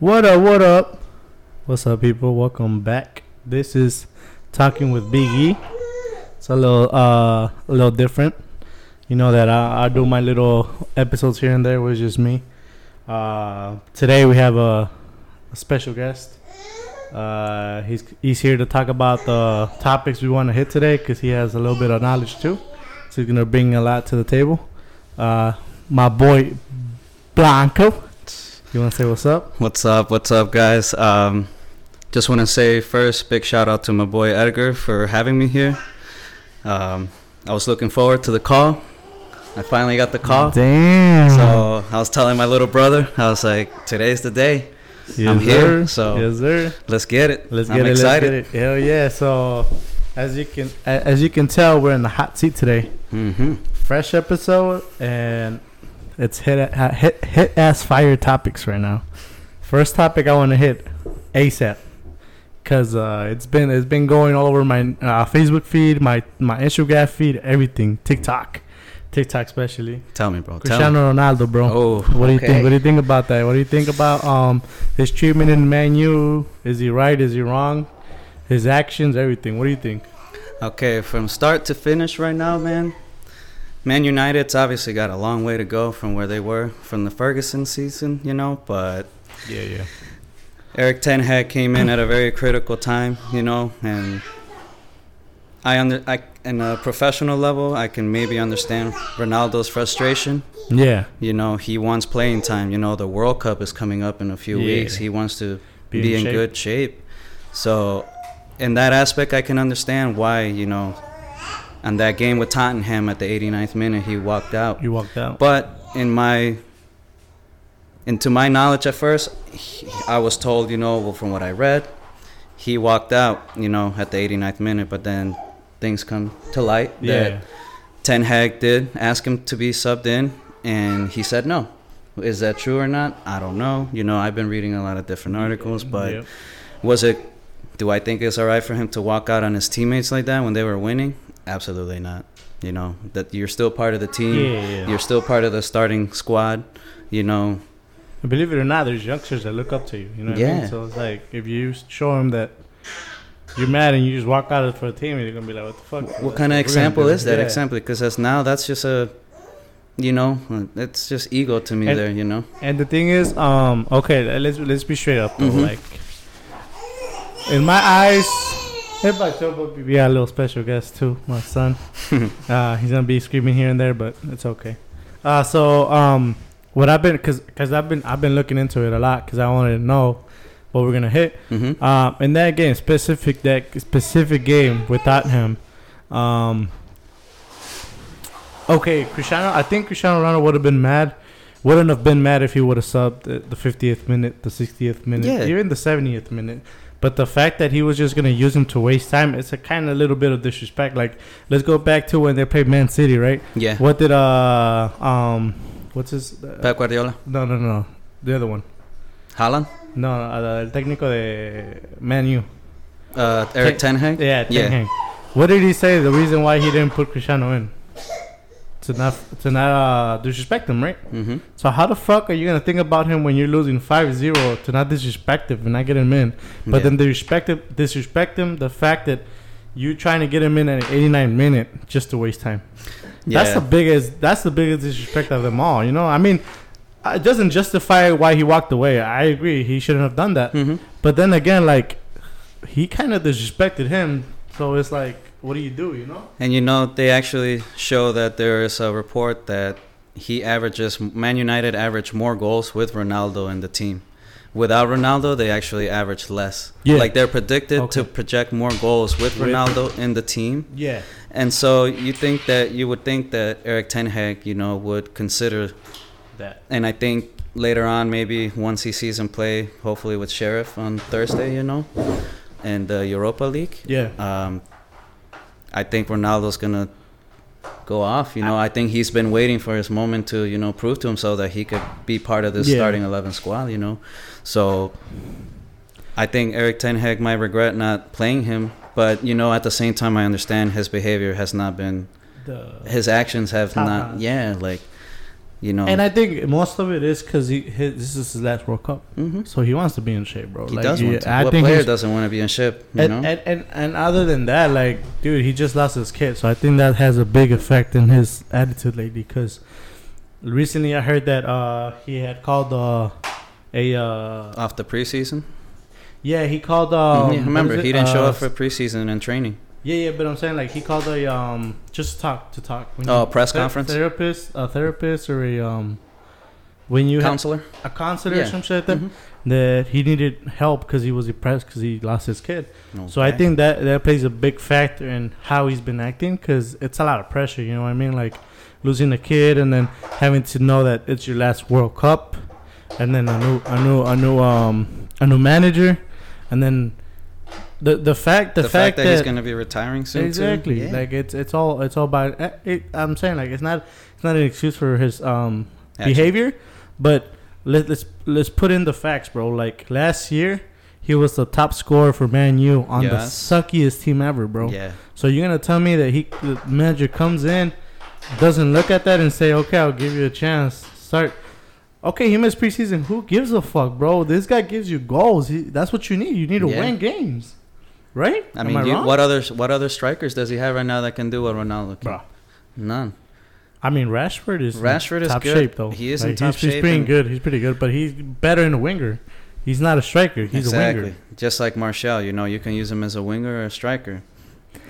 What up? What up? What's up, people? Welcome back. This is talking with Big E. It's a little, uh, a little different. You know that I, I do my little episodes here and there with just me. Uh, today we have a, a special guest. Uh, he's he's here to talk about the topics we want to hit today because he has a little bit of knowledge too. So he's gonna bring a lot to the table. Uh, my boy Blanco. You want to say what's up? What's up? What's up, guys? Um, just want to say first, big shout out to my boy Edgar for having me here. Um, I was looking forward to the call. I finally got the call. Damn. So I was telling my little brother, I was like, today's the day. Yes, I'm here, sir. so- yes, sir. Let's get it. Let's I'm get it. excited. Let's get it. Hell yeah! So, as you can as you can tell, we're in the hot seat today. hmm Fresh episode, and it's hit hit hit ass fire topics right now. First topic I want to hit ASAP, cause uh, it's been it's been going all over my uh, Facebook feed, my my Instagram feed, everything, TikTok, TikTok especially. Tell me, bro. Tell. Cristiano Ronaldo, bro. Oh, What do you think? What do you think about that? What do you think about um his treatment in Man U? Is he right? Is he wrong? His actions, everything. What do you think? Okay, from start to finish right now, man. Man United's obviously got a long way to go from where they were from the Ferguson season, you know, but Yeah, yeah. Eric Ten Hag came in at a very critical time, you know, and I under I in a professional level, I can maybe understand Ronaldo's frustration. Yeah. You know, he wants playing time. You know, the World Cup is coming up in a few Yeah. weeks. He wants to Be be, in in, good shape. So, in that aspect, I can understand why, you know, on that game with Tottenham at the 89th minute, he walked out. You walked out. But in my, into my knowledge at first, he, I was told, you know, well, from what I read, he walked out, you know, at the 89th minute. But then things come to light yeah. that Ten Hag did ask him to be subbed in, and he said no. Is that true or not? I don't know. You know, I've been reading a lot of different articles, but Yep. was it? Do I think it's all right for him to walk out on his teammates like that when they were winning? Absolutely not. You know that you're still part of the team. Yeah, yeah. You're still part of the starting squad. You know, Believe it or not, there's youngsters that look up to you. You know what I mean? Yeah. So it's like if you show them that you're mad and you just walk out of for a team, they're gonna be like, "What the fuck?" what kind of example is that? Yeah. Example, because that's now that's just a, you know, it's just ego to me And- there. You know. And the thing is, um, okay, let's let's be straight up though. Mhm. Like, in my eyes, everybody show up. We got a little special guest too, my son. uh, he's gonna be screaming here and there, but it's okay. Uh, so um, what I've been, cause, cause I've been, I've been looking into it a lot, cause I wanted to know what we're gonna hit. hmm Um, in that game, specific that specific game with Tottenham, um, okay, Cristiano. I think Cristiano Ronaldo would have been mad. Wouldn't have been mad if he would have subbed at the 50th minute, the 60th minute, Yeah. even the 70th minute. But the fact that he was just gonna use him to waste time, it's a kind of little bit of disrespect. Like, let's go back to when they played Man City, right? Yeah. What did uh um, what's his? Uh, Pep Guardiola, no, no, no, the other one. Haaland, No, uh, el técnico de Man U. uh, Eric Ten Hag. Yeah, Ten Yeah. Hag. What did he say? The reason why he didn't put Cristiano in to not to not uh, disrespect him, right? hmm So how the fuck are you gonna think about him when you're losing 5-0 to not disrespect him and not get him in, but Yeah. then disrespect him, disrespect him the fact that you're trying to get him in at 89 minute just to waste time. That's the biggest. That's the biggest disrespect of them all. You know, I mean, it doesn't justify why he walked away. I agree, he shouldn't have done that. hmm But then again, like he kind of disrespected him, so it's like, what do you do? You know? And you know, they actually show that there is a report that he averages Man United average more goals with Ronaldo in the team. Without Ronaldo, they actually average less. Yeah. Like they're predicted Okay. to project more goals with With- Ronaldo in the team. Yeah. And so you think that you would think that Eric Ten Hag, you know, would consider That. and I think later on maybe once he sees him play, hopefully with Sheriff on Thursday, you know, and the Europa League. Yeah. Um, I think Ronaldo's gonna go off. You know, I think he's been waiting for his moment to, you know, prove to himself that he could be part of this Yeah. starting eleven squad. You know, so I think Eric Ten Hag might regret not playing him, but you know, at the same time, I understand his behavior has not been, The his actions have not. notch. Yeah, like You know, And I think most of it is because he his, this is his last World Cup, hmm so he wants to be in shape, bro. he Like, does yeah, want to. I what think player doesn't want to be in shape? You and, know, and, and and other than that, like, dude, he just lost his kid, so I think that has a big effect in his attitude lately. Because recently, I heard that uh he had called uh a uh off the preseason. yeah he called um what remember, he didn't show Uh, up for preseason and training. Yeah yeah, but I'm saying like he called a um just talk to talk. When Oh, press ther- conference? Therapist, a therapist, or a um when you Counselor. a counselor or Yeah. some shit like that. Mhm. That he needed help because he was depressed because he lost his kid. So I think that that plays a big factor in how he's been acting because it's a lot of pressure. You know what I mean? Like losing a kid and then having to know that it's your last World Cup, and then a new a new a new um a new manager, and then the the fact the, the, fact, that, he's gonna be retiring soon. exactly Too, yeah. like it's it's all it's all about. eh, It, I'm saying like it's not it's not an excuse for his um Action. behavior, but let, let's let's put in the facts, bro. Like last year, he was the top scorer for Man U on Yes. the suckiest team ever, bro. Yeah. So you're gonna tell me that he the manager comes in, doesn't look at that and say, "Okay, I'll give you a chance." Start. Okay, he missed preseason. Who gives a fuck, bro? This guy gives you goals. He, that's what you need. You need to Yeah. win games, right? I Am mean, you, wrong? what other what other strikers does he have right now that can do what Ronaldo can? Bro. None. I mean, Rashford is Rashford is top good. shape though. He is in top he's, He's pretty good. He's pretty good, but he's better in a winger. He's not a striker. He's a exactly. winger. Just like Martial, you know, you can use him as a winger or a striker.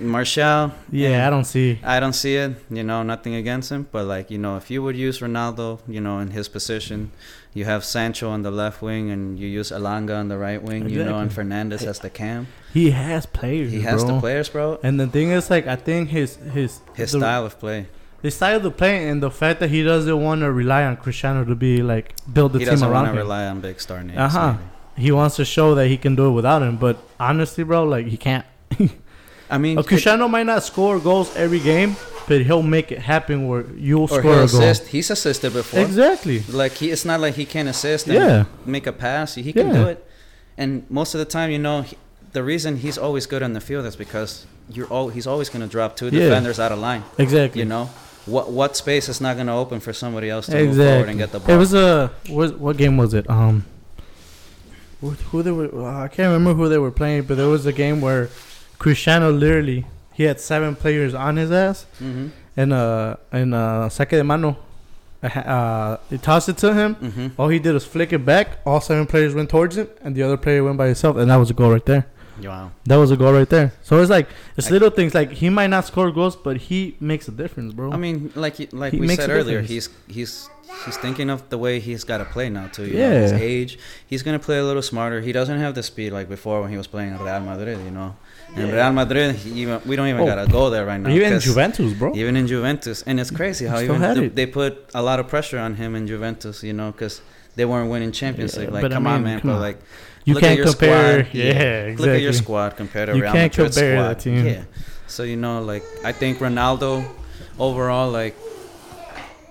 Martial, Yeah, I don't see. I don't see it. You know, nothing against him, but like you know, if you would use Ronaldo, you know, in his position, you have Sancho on the left wing, and you use Elanga on the right wing. You know, and Exactly. Fernandes as the cam. He has players. He has bro. the players, bro. And the thing is, like, I think his his His the, style of play. his style of play, and the fact that he doesn't want to rely on Cristiano to be like build the team. around. He doesn't want to him. rely on big star names. Uh-huh. He wants to show that he can do it without him. But honestly, bro, like he can't. I mean, Cristiano might not score goals every game, but he'll make it happen where you'll or score a goal. assist. He's assisted before. Exactly. Like he, it's not like he can't assist and Yeah. make a pass. He can Yeah. do it, and most of the time, you know, he, the reason he's always good on the field is because you're all, he's always going to drop two Yeah. defenders out of line. Exactly. You know, what what space is not going to open for somebody else to move forward and get the ball? It was a what, what game was it? Um, who, who they were? uh, I can't remember who they were playing, but there was a game where Cristiano literally he had seven players on his ass, mm-hmm. and uh, and uh, saque de mano, uh, he tossed it to him. Mm-hmm. All he did was flick it back. All seven players went towards him, and the other player went by himself, and that was a goal right there. Wow. That was a goal right there. So it's like it's little things. Like he might not score goals, but he makes a difference, bro. I mean, like like He we said earlier, difference. he's he's he's thinking of the way he's got to play now too. You know, his age, he's gonna play a little smarter. He doesn't have the speed like before when he was playing at Real Madrid. You know, and Real Madrid, even we don't even Oh. gotta go there right now. even in Juventus, bro. Even in Juventus, and it's crazy how even had they, put a lot of pressure on him in Juventus. You know, because they weren't winning Champions League. Like, but I come on, man. come but on. like, You look can't your compare. squad. Yeah, Yeah. exactly. look at your squad compared to You Real can't compare squad. that team. Yeah. So you know, like I think Ronaldo, overall, like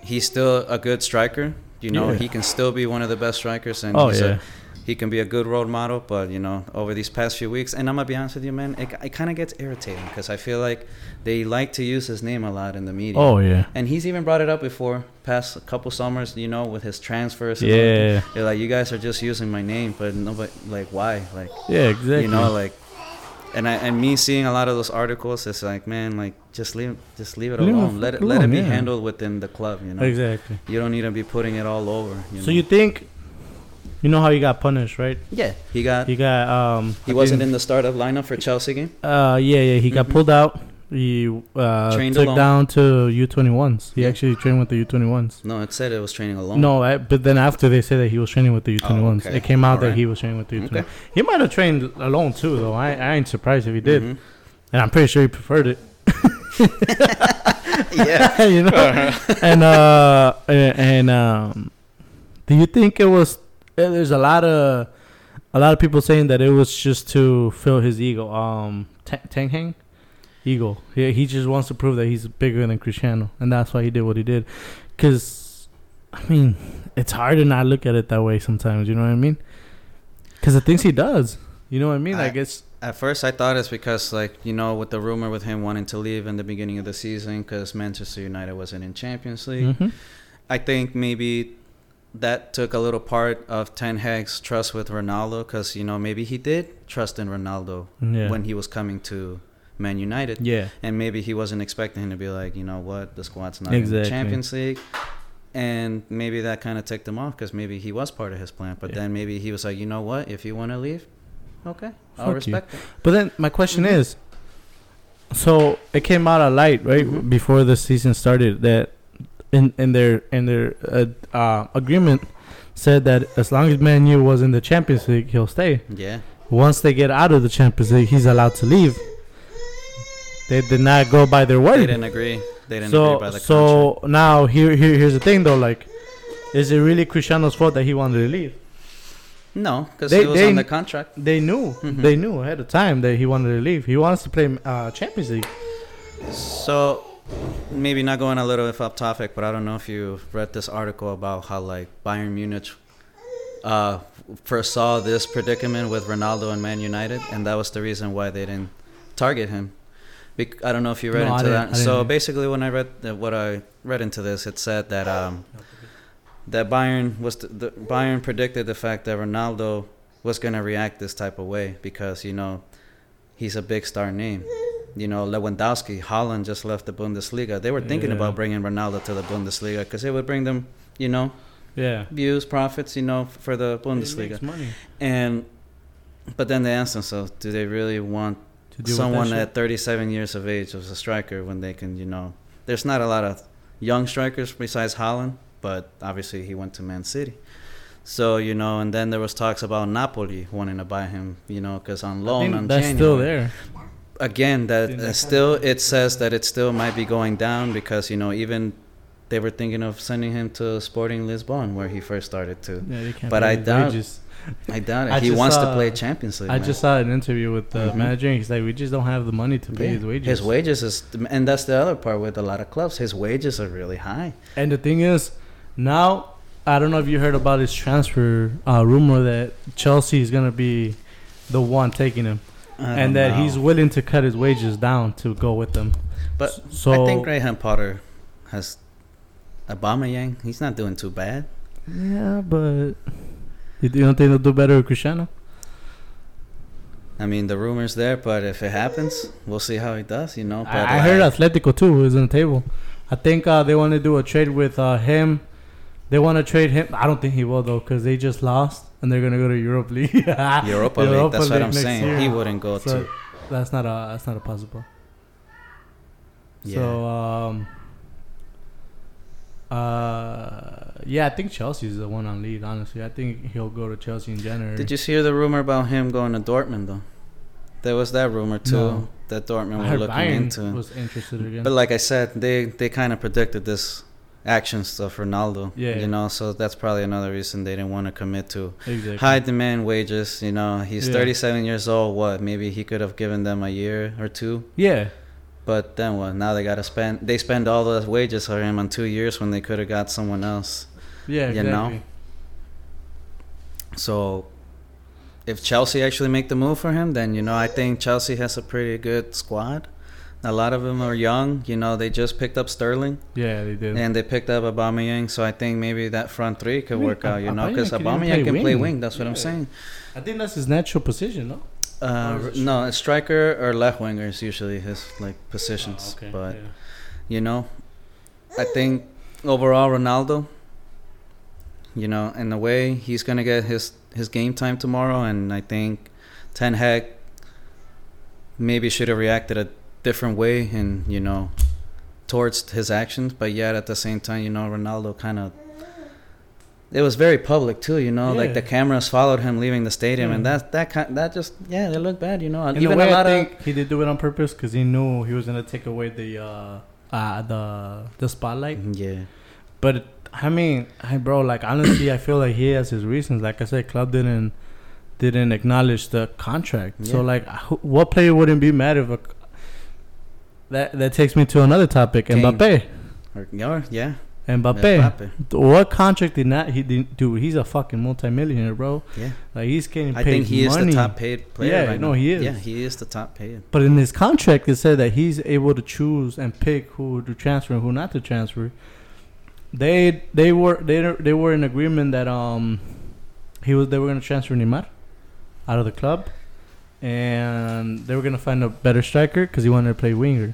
he's still a good striker. You know, Yeah. he can still be one of the best strikers, and Oh he's yeah. a, he can be a good role model. But you know, over these past few weeks, and I'm gonna be honest with you, man, it, it kind of gets irritating because I feel like they like to use his name a lot in the media. Oh yeah. And he's even brought it up before, past couple summers, you know, with his transfers. and Yeah. They're like, you guys are just using my name, but nobody, like, why? Like, Yeah. Exactly. you know, like, and I and me seeing a lot of those articles, it's like, man, like, just leave, just leave it Leave it alone. Let it, let it be yeah. handled within the club. You know, exactly. you don't need to be putting it all over. You So know? you think, you know how he got punished, right? yeah, he got, He got um. he I wasn't think- in the startup lineup for Chelsea game. Uh, yeah, yeah. He got Mhm. pulled out. He uh Trained took alone. down to U twenty ones. He Yeah. actually trained with the U twenty ones. No, it said it was training alone. No, I, but then after they said that he was training with the U twenty ones, it came out that he was training with the U twenty. Okay. He might have trained alone too, though. I, I ain't surprised if he did, Mhm. and I'm pretty sure he preferred it. yeah. you know. and uh, and, and um, do you think it was? There's a lot of a lot of people saying that it was just to fill his ego. Um, Ta- Tang Hang, ego. He he just wants to prove that he's bigger than Cristiano, and that's why he did what he did. Cause, I mean, it's hard to not look at it that way sometimes. You know what I mean? Cause the things he does. You know what I mean? I- Like it's At first, I thought it's because, like, you know, with the rumor with him wanting to leave in the beginning of the season because Manchester United wasn't in Champions League. mhm. I think maybe that took a little part of Ten Hag's trust with Ronaldo because you know maybe he did trust in Ronaldo Yeah. when he was coming to Man United, yeah. and maybe he wasn't expecting him to be like, you know what, the squad's not in the Champions League, and maybe that kind of ticked him off because maybe he was part of his plan, but Yeah. then maybe he was like, you know what, if you want to leave, okay, I'll Fuck you. it. But then my question Mhm. is, so it came out of light right Mhm. before the season started that in in their in their uh, uh, agreement said that as long as Man U was in the Champions League, he'll stay. Yeah, Once they get out of the Champions League, he's allowed to leave. They did not go by their they didn't agree. They didn't agree So by the so now here here here's the thing though, like, is it really Cristiano's fault that he wanted to leave? No, because he was they- on the contract. They knew. Mhm. They knew ahead of time that he wanted to leave. He wants to play uh, Champions League. So maybe not going a little off topic, but I don't know if you read this article about how like Bayern Munich uh, foresaw this predicament with Ronaldo and Man United, and that was the reason why they didn't target him. Bec- I don't know if you read No, into that. So basically, when I read the, what I read into this, it said that um, that Bayern was the, the Bayern predicted the fact that Ronaldo was going to react this type of way because you know he's a big star name. You know Lewandowski, Haaland just left the Bundesliga. They were thinking Yeah. about bringing Ronaldo to the Bundesliga because it would bring them, you know, Yeah. views, profits, you know, for the Bundesliga. money And but then they asked themselves, do they really want someone at 37 years of age as a striker when they can, you know, there's not a lot of young strikers besides Haaland, but obviously he went to Man City. So you know, and then there was talks about Napoli wanting to buy him, you know, because on shit. I loan think on that's still there. Again, that uh, still it says that it still might be going down because you know even they were thinking of sending him to Sporting Lisbon where he first started to. Yeah, But I doubt- wages. I doubt it. I he just wants to play Champions League. I man. just saw an interview with the Mhm. manager. and He's like, we just don't have the money to pay Yeah. his wages. His wages is, and that's the other part with a lot of clubs. His wages are really high. And the thing is, now I don't know if you heard about his transfer uh, rumor that Chelsea is gonna be the one taking him, and that know. he's willing to cut his wages down to go with them. But so I think Graham Potter has Aubameyang. He's not doing too bad. yeah, but you don't think they'll do better with Cristiano? I mean, the rumors there, but if it happens, we'll see how he does. You know. But I, I heard Atletico too is on the table. I think uh, they want to do a trade with uh, him. They want to trade him. I don't think he will though, because they just lost and they're gonna go to Europe League. Europa League. Europa That's what I'm saying. year. He wouldn't go So to. that's not a that's not a possible. Yeah. So um, uh, yeah, I think Chelsea's the one on lead. Honestly, I think he'll go to Chelsea in January. Did you hear the rumor about him going to Dortmund though? There was that rumor too No. that Dortmund were looking Bayern into. was interested again. But like I said, they they kind of predicted this actions of Ronaldo. Yeah. You know, so that's probably another reason they didn't want to commit to exactly. high demand wages. You know, he's Yeah. 37 years old. What? Maybe he could have given them a year or two. Yeah, But then what? Now they got to spend. They spend all those wages for him on two years when they could have got someone else. yeah, You exactly. know? So, if Chelsea actually make the move for him, then you know I think Chelsea has a pretty good squad. A lot of them are young. You know, they just picked up Sterling Yeah, they did. and they picked up Aubameyang. So I think maybe that front three could I mean, work out. You know, Aubameyang because can even Aubameyang play can play wing. wing. That's what I'm saying. I think that's his natural position, no? Uh, it no, a striker or left winger is usually his like positions. Oh, okay, But yeah. you know, I think overall Ronaldo, you know, in a way he's gonna get his his game time tomorrow, and I think Ten Hag maybe should have reacted a different way, and you know, towards his actions. But yet at the same time, you know, Ronaldo kind of. It was very public too, you know. Like the cameras followed him leaving the stadium, and Yeah. that that kind that just yeah, they look bad, you know. In Even a way, a lot I of he did do it on purpose because he knew he was gonna take away the uh, uh the the spotlight. yeah, But I mean, I bro, like honestly, I feel like he has his reasons. Like I said, club didn't didn't acknowledge the contract. So like, who- what player wouldn't be mad if a that that takes me to another topic, Kane. Mbappe. or, yeah, Mbappe. Mbappe. What contract did not he did dude? He's a fucking multimillionaire, bro. yeah. Like he's getting paid I think he money. is the top paid player. Yeah, right no, now. he is. Yeah, he is the top paid. But in his contract, it said that he's able to choose and pick who to transfer and who not to transfer. they they were they they were in agreement that um he was they were gonna transfer Neymar out of the club, and they were gonna find a better striker because he wanted to play winger.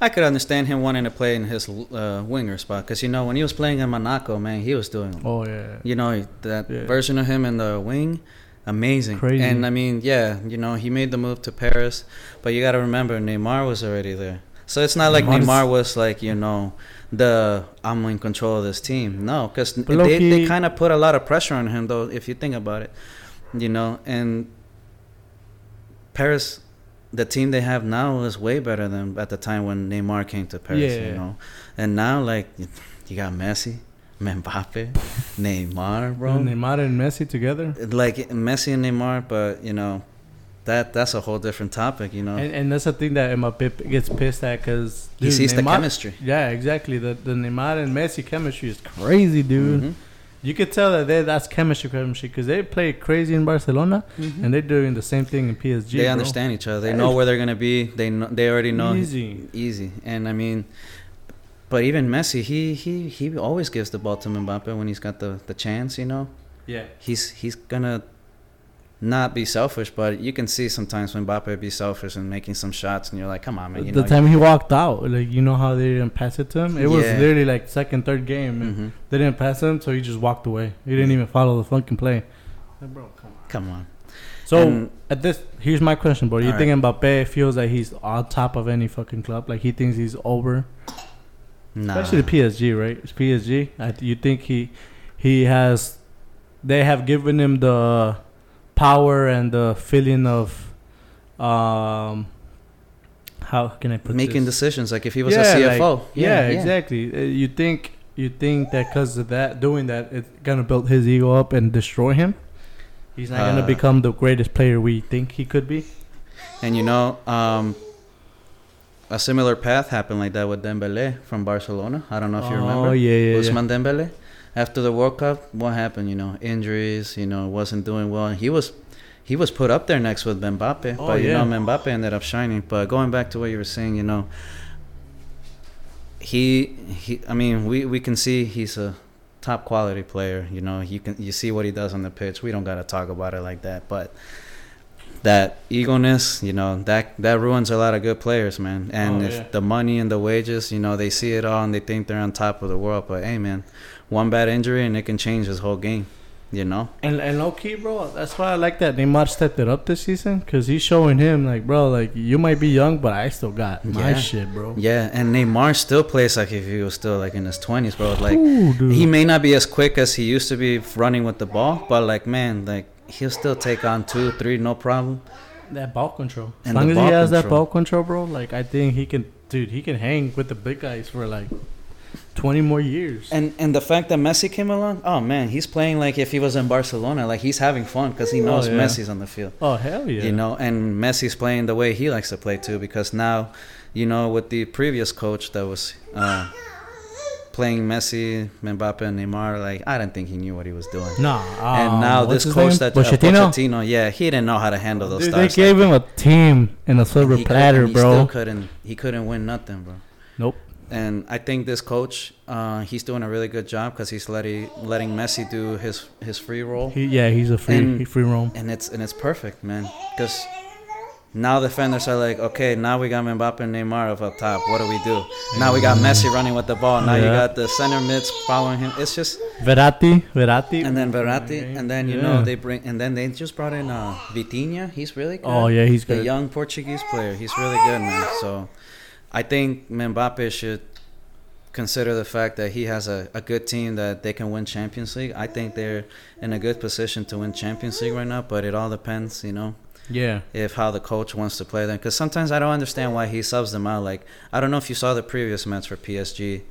I could understand him wanting to play in his uh, winger spot because you know when he was playing in Monaco, man, he was doing. Oh yeah. You know that Yeah. version of him in the wing, amazing. Crazy. And I mean, yeah, you know he made the move to Paris, but you got to remember Neymar was already there. So it's not like Neymar's- Neymar was like you know the I'm in control of this team. No, because they, they kind of put a lot of pressure on him though. If you think about it, you know, and Paris. The team they have now is way better than at the time when Neymar came to Paris, Yeah. you know. And now, like, you got Messi, Mbappe, Neymar, bro. Neymar and Messi together. Like Messi and Neymar, but you know, that that's a whole different topic, you know. And, and that's the thing that Mbappe gets pissed at because he sees the chemistry. Yeah, exactly. The the Neymar and Messi chemistry is crazy, dude. Mhm. You could tell that they that's chemistry, chemistry, because they play crazy in Barcelona, Mhm. and they're doing the same thing in PSG. They bro. understand each other. They know where they're gonna be. They know, they already know Easy. easy. And I mean, but even Messi, he he he always gives the ball to Mbappe when he's got the the chance. You know, Yeah. he's he's gonna not be selfish, but you can see sometimes when Mbappe be selfish and making some shots, and you're like, come on, man. You the know, time he walked out, like you know how they didn't pass it to him. It was literally like second, third game. and Mhm. They didn't pass him, so he just walked away. He didn't even follow the fucking play. Like, bro, come on. Come on. So And- at this, here's my question, bro. You think Mbappe feels like he's on top of any fucking club? Like he thinks he's over, Nah. especially the PSG, right? It's PSG. You think he he has? They have given him the power and the feeling of um. How can I put making this? decisions like if he was Yeah, a like- CFO. yeah, exactly. Uh, you think you think that because of that, doing that, it's gonna build his ego up and destroy him. He's not gonna Uh, become the greatest player we think he could be. And you know, um, a similar path happened like that with Dembele from Barcelona. I don't know if you remember. Oh yeah, yeah, yeah. Ousmane Dembele. After the World Cup, what happened? You know, injuries. You know, wasn't doing well. And he was, he was put up there next with Mbappe. Oh, but you yeah. know, Mbappe ended up shining. But going back to what you were saying, you know, he he. I mean, we we can see he's a top quality player. You know, you can you see what he does on the pitch. We don't gotta talk about it like that, but that egoness, you know, that that ruins a lot of good players, man. Oh, and Oh, if yeah. the money and the wages, you know, they see it all and they think they're on top of the world. But hey, man, one bad injury and it can change his whole game. You know, And and low key, bro, that's why I like that Neymar stepped it up this season because he's showing him like, bro, like you might be young, but I still got my Yeah. shit, bro. yeah. And Neymar still plays like if he was still like in his twenties, bro. Like Ooh, he may not be as quick as he used to be running with the ball, but like man, like he'll still take on two, three, no problem. that ball control. As And long as he has that ball control, bro, like I think he can, dude. He can hang with the big guys for like twenty more years. And and the fact that Messi came along, oh man, he's playing like if he was in Barcelona, like he's having fun because he Oh, knows yeah. Messi's on the field. oh hell yeah, You know, and Messi's playing the way he likes to play too, because now, you know, with the previous coach that was uh, playing Messi, Mbappe, and Neymar, like I didn't think he knew what he was doing. Nah. and um, now this coach name? that uh, Pochettino. Pochettino, yeah, he didn't know how to handle those Dude, they gave him a team in a silver he platter, he bro. Still couldn't he couldn't win nothing, bro. Nope. And I think this coach, uh, he's doing a really good job because he's letting letting Messi do his his free role. He, yeah, he's a free, And- he free roam. and it's and it's perfect, man. Because now the defenders are like, okay, now we got Mbappe and Neymar up top. What do we do? Now we got Messi running with the ball. Now you got the center mids following him. It's just Verratti, Verratti, and then Verratti, and then you Yeah. know they bring and then they just brought in uh, Vitinha. He's really good. Oh yeah, he's good. the young Portuguese player. He's really good, man. So I think Mbappe should consider the fact that he has a, a good team that they can win Champions League. I think they're in a good position to win Champions League right now, but it all depends, you know, Yeah. if how the coach wants to play them. Because sometimes I don't understand why he subs them out. Like I don't know if you saw the previous match for PSG.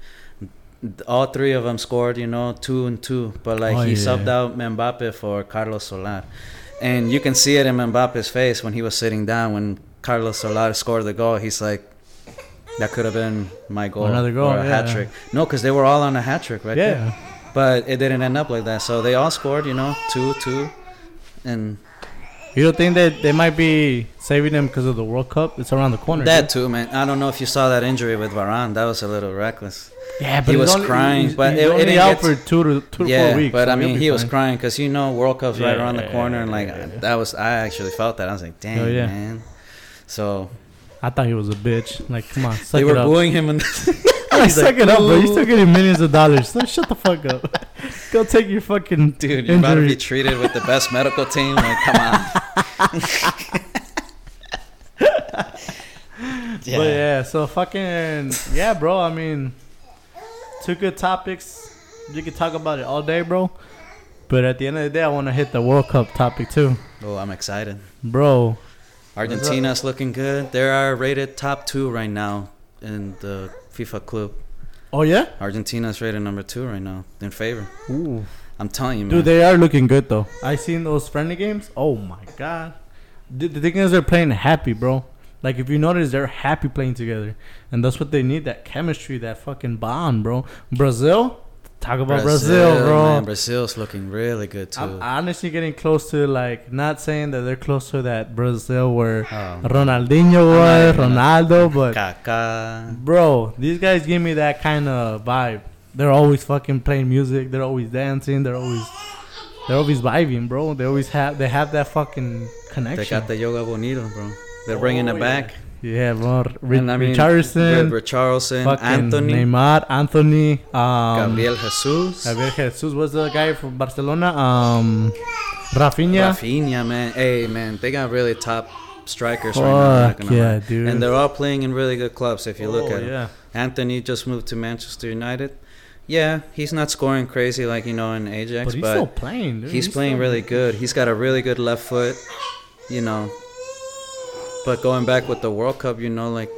All three of them scored, you know, two and two. But like Oh, he yeah. subbed out Mbappe for Carlos Soler, and you can see it in Mbappe's face when he was sitting down when Carlos Soler scored the goal. He's like, "That could have been my goal, Another goal, or a hat trick." No, because they were all on a hat trick, right? there. Yeah. But it didn't end up like that. So they all scored, you know, two, two, and You don't think that they might be saving them because of the World Cup? It's around the corner. That too, man. I don't know if you saw that injury with Varane. That was a little reckless. Yeah, but He was only- crying, he's- but he's it- it only didn't out for two to two to yeah, four weeks. but so I mean, he was crying because you know World Cup's right around the Yeah, corner, and like yeah, yeah. that was I actually felt that I was like, oh, dang Oh, yeah. man. So I thought he was a bitch. Like, come on, suck they were up. booing him, and Like, suck like, it up, bro. You're still getting millions of dollars. So shut the fuck up. Go take your fucking dude, you're about to be treated with the best medical team. Like, come on. But yeah, so fucking yeah, bro. I mean, two good topics. You could talk about it all day, bro. But at the end of the day, I want to hit the World Cup topic too, Oh, I'm excited. bro. Argentina's looking good. They are rated top two right now in the FIFA club. Oh yeah, Argentina's rated number two right now in favor. Ooh. I'm telling you, man. dude, they are looking good though. I seen those friendly games. Oh my god, the, the thing is they're playing happy, bro. Like if you notice, they're happy playing together, and that's what they need. That chemistry, that fucking bond, bro. Brazil, talk about Brazil, bro. Man, Brazil's looking really good too. I'm honestly getting close to like not saying that they're close to that Brazil where Oh. Ronaldinho was, not even- Ronaldo, but Kaká. bro, these guys give me that kind of vibe. They're always fucking playing music. They're always dancing. They're always they're always vibing, bro. They always have they have that fucking connection. They got the jogo bonito, bro. They're oh, bringing Oh, it yeah. back. Yeah, bro. Ri- And I mean, Richardson, Ri- Richarlison, fucking Antony, Neymar, Antony, um, Gabriel Jesus, Gabriel Jesus was the guy from Barcelona. Um, Rafinha. Rafinha, man. Hey, man, they got really top strikers right now. I'm not Fuck gonna yeah, dude. And they're all playing in really good clubs. If you look Oh, at it, yeah. Antony just moved to Manchester United. Yeah, he's not scoring crazy like you know in Ajax, But he's but still playing, dude. he's playing still- really good. He's got a really good left foot, you know. But going back with the World Cup, you know, like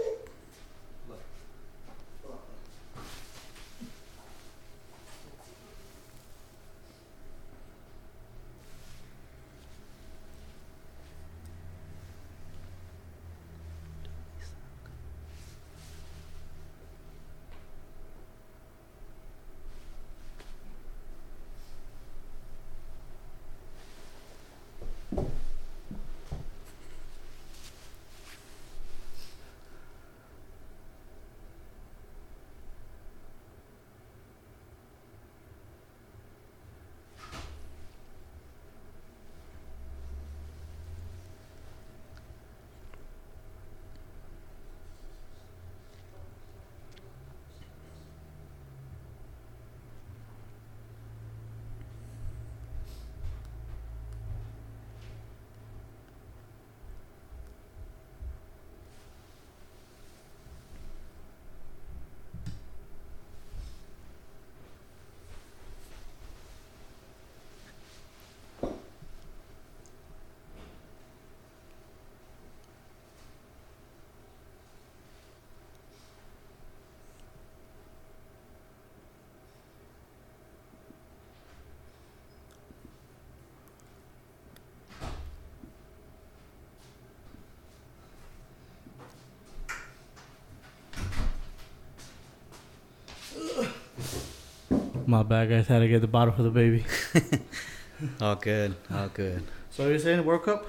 My bad, guys. Had to get the bottle for the baby. all good, all good. So you're saying World Cup?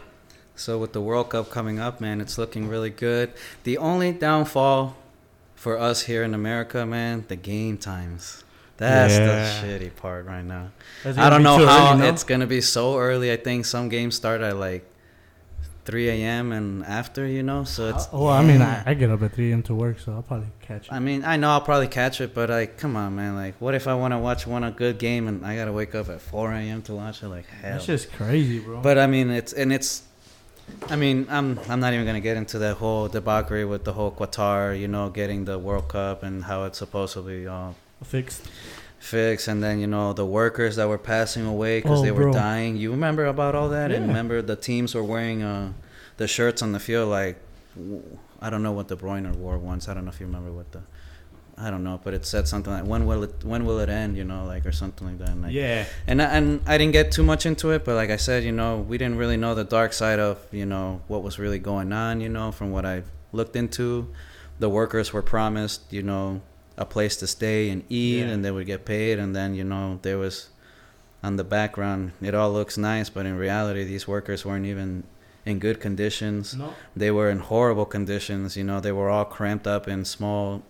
So with the World Cup coming up, man, it's looking really good. The only downfall for us here in America, man, the game times. That's Yeah. the shitty part right now. I don't know how early, no? it's gonna be so early. I think some games start at like 3 a.m. and after, you know. So it's. Oh, I mean. I, I get up at 3 a.m. to work, so I'll probably catch it. I mean, I know I'll probably catch it, but like, come on, man. Like, what if I want to watch one a good game and I gotta wake up at 4 a.m. to watch it? Like, hell. That's just crazy, bro. But I mean, it's and it's. I mean, I'm I'm not even gonna get into that whole debauchery with the whole Qatar, you know, getting the World Cup and how it's supposed to be all Fixed. Fixed, and then you know the workers that were passing away because Oh, they were bro. dying. You remember about all that? And remember the teams were wearing uh, the shirts on the field like i don't know what De Bruyne wore once. I don't know if you remember what the. I don't know, but it said something like when will it when will it end, you know, like or something like that. And, like, yeah. and I- and I didn't get too much into it, but like I said, you know, we didn't really know the dark side of you know what was really going on. You know, from what I looked into, the workers were promised, you know, a place to stay and eat, Yeah. and they would get paid, and then you know there was on the background, it all looks nice, but in reality, these workers weren't even in good conditions. No. They were in horrible conditions. You know, they were all cramped up in small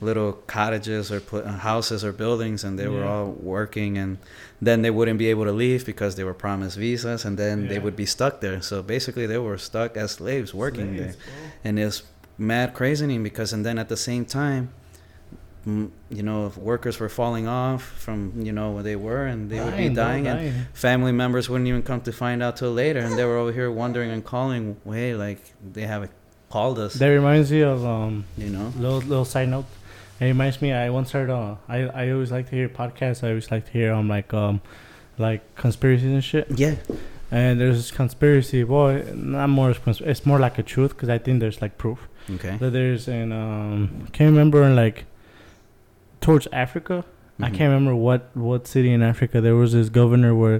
little cottages or pl- houses or buildings, and they were all working, and then they wouldn't be able to leave because they were promised visas, and then they would be stuck there. So basically, they were stuck as slaves working there Slaves, bro. and it's mad crazy because and then at the same time you know if workers were falling off from you know where they were and they would be bro, dying and family members wouldn't even come to find out till later and they were over here wondering and calling hey like they haven't called us That reminds me of um you know little little side note. It reminds me. I once heard. Uh, I I always like to hear podcasts. I always like to hear um like um like conspiracies and shit. yeah And there's this conspiracy. Boy, not more. It's more like a truth because I think there's like proof okay that there's an um. Can't remember in like towards Africa. I Mhm. can't remember what what city in Africa there was this governor where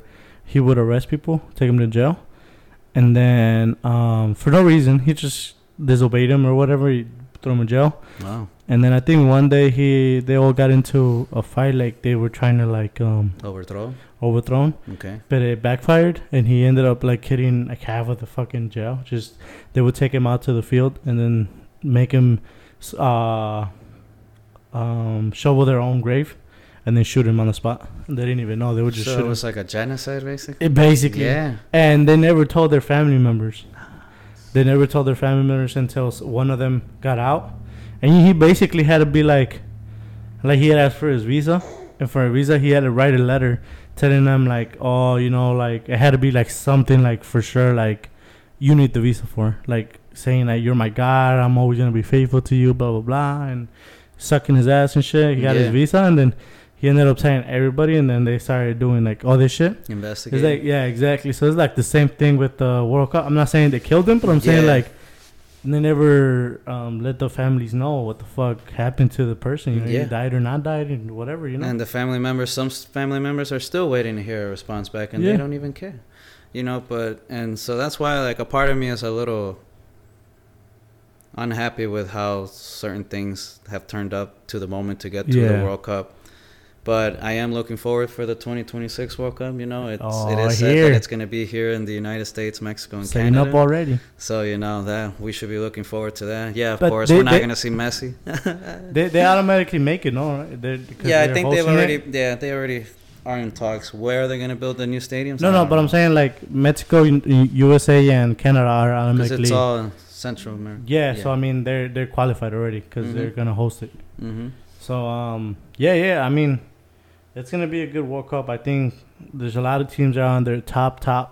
he would arrest people, take them to jail, and then um for no reason he just disobeyed him or whatever. He threw him in jail. wow And then I think one day he they all got into a fight like they were trying to like um overthrow overthrow him, okay but it backfired and he ended up like hitting like half of the fucking jail. Just they would take him out to the field and then make him uh um shovel their own grave and then shoot him on the spot. They didn't even know. They were just so shoot it was like a genocide basically? It basically. Yeah. And they never told their family members. They never told their family members until one of them got out, and he basically had to be like, like he had asked for his visa, and for a visa he had to write a letter telling them like, oh, you know, like it had to be like something like for sure, like you need the visa for, like saying like you're my god, I'm always gonna be faithful to you, blah blah blah, and sucking his ass and shit. He got his visa, and then he ended up telling everybody, and then they started doing like all this shit. investigate It's like yeah, exactly. So it's like the same thing with the World Cup. I'm not saying they killed him, but I'm saying Yeah. like they never um, let the families know what the fuck happened to the person. You know, Yeah. he died or not died, and whatever. You know. And the family members, some family members are still waiting to hear a response back, and Yeah. they don't even care, you know. But and so that's why, like, a part of me is a little unhappy with how certain things have turned up to the moment to get to Yeah. the World Cup. But I am looking forward for the 2026 World Cup. You know, it's Oh, it is said that it's going to be here in the United States, Mexico, and Setting Canada. up already. so you know that we should be looking forward to that. Yeah, of But course, they- we're not going to see Messi. They they automatically make it, no? They're, yeah, I think they've already. it. Yeah, they already are in talks. Where are they going to build the new stadiums? No, no, but I'm saying like Mexico, USA, and Canada are automatically. it's all Central America. yeah, so. I mean they're they're qualified already because Mhm. they're gonna host it. Mm-hmm. So um yeah yeah I mean it's gonna be a good World Cup. I think there's a lot of teams that are on their top top.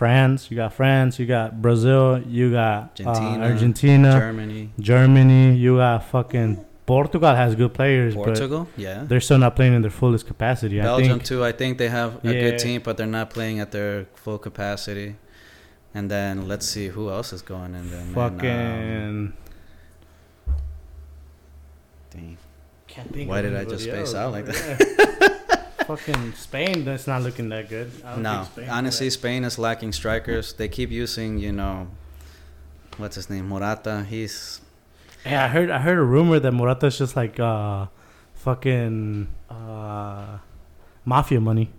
France, you got France, you got Brazil, you got Argentina, uh, Argentina, Germany, Germany, you got fucking Portugal has good players, Portugal. Yeah. they're still not playing in their fullest capacity. I Belgium think too. I think they have a Yeah. good team, but they're not playing at their full capacity. And then let's see who else is going in there. man. fucking. Um, dang. can't think Why did I just anybody space else. out like that? fucking Spain, that's not looking that good. I No, think Spain- honestly, Spain is lacking strikers. They keep using, you know, what's his name, Morata. He's Yeah, I heard. I heard a rumor that Morata's just like uh, fucking uh, mafia money.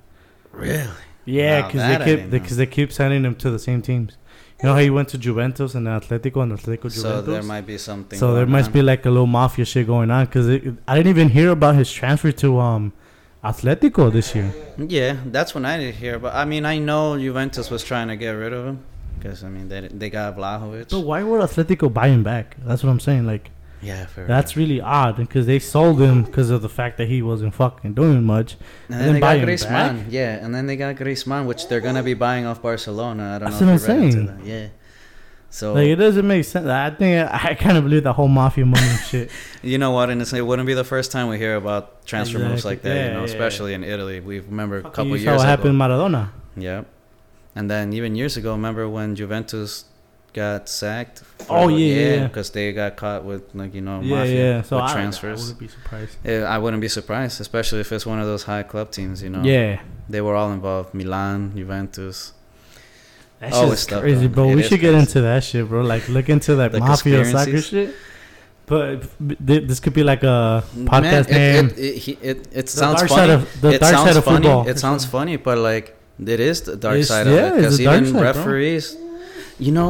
really. Yeah, because they keep because they keep sending him to the same teams. You know how he went to Juventus and then Atletico and Atletico Juventus. So there might be something. So there must on. be like a little mafia shit going on because I didn't even hear about his transfer to um Atletico this year. Yeah, that's when I did hear. But I mean, I know Juventus was trying to get rid of him because I mean they they got Vlahovic. So why would Atletico buy him back? That's what I'm saying. Like yeah, that's really odd because they sold him because of the fact that he wasn't fucking doing much. And and then they got Griezmann. Yeah, and then they got Griezmann, which they're gonna be buying off Barcelona. I don't That's know what I'm saying. that. Yeah. So Like it doesn't make sense. I think I kind of believe the whole mafia money shit. you know what? And it's, it wouldn't be the first time we hear about transfer moves like that. Yeah, you know, yeah, especially in Italy. We remember a couple you years saw what ago. happened in Maradona. Yeah. And then even years ago, remember when Juventus got sacked? for- Oh, yeah, yeah, yeah. because they got caught with like you know yeah, mafia yeah. So with I, transfers. I wouldn't be surprised. Yeah, I wouldn't be surprised, especially if it's one of those high club teams. You know, Yeah, they were all involved: Milan, Juventus. that's just stuff, crazy, bro. It we should get into that shit, bro. Like look into that The mafia soccer shit. But this could be like a Man, podcast it, name. It, it, it, it sounds funny. of the it dark sounds side of funny. football. It sounds funny, but like it is the dark It's- side of it because even side, bro. You know,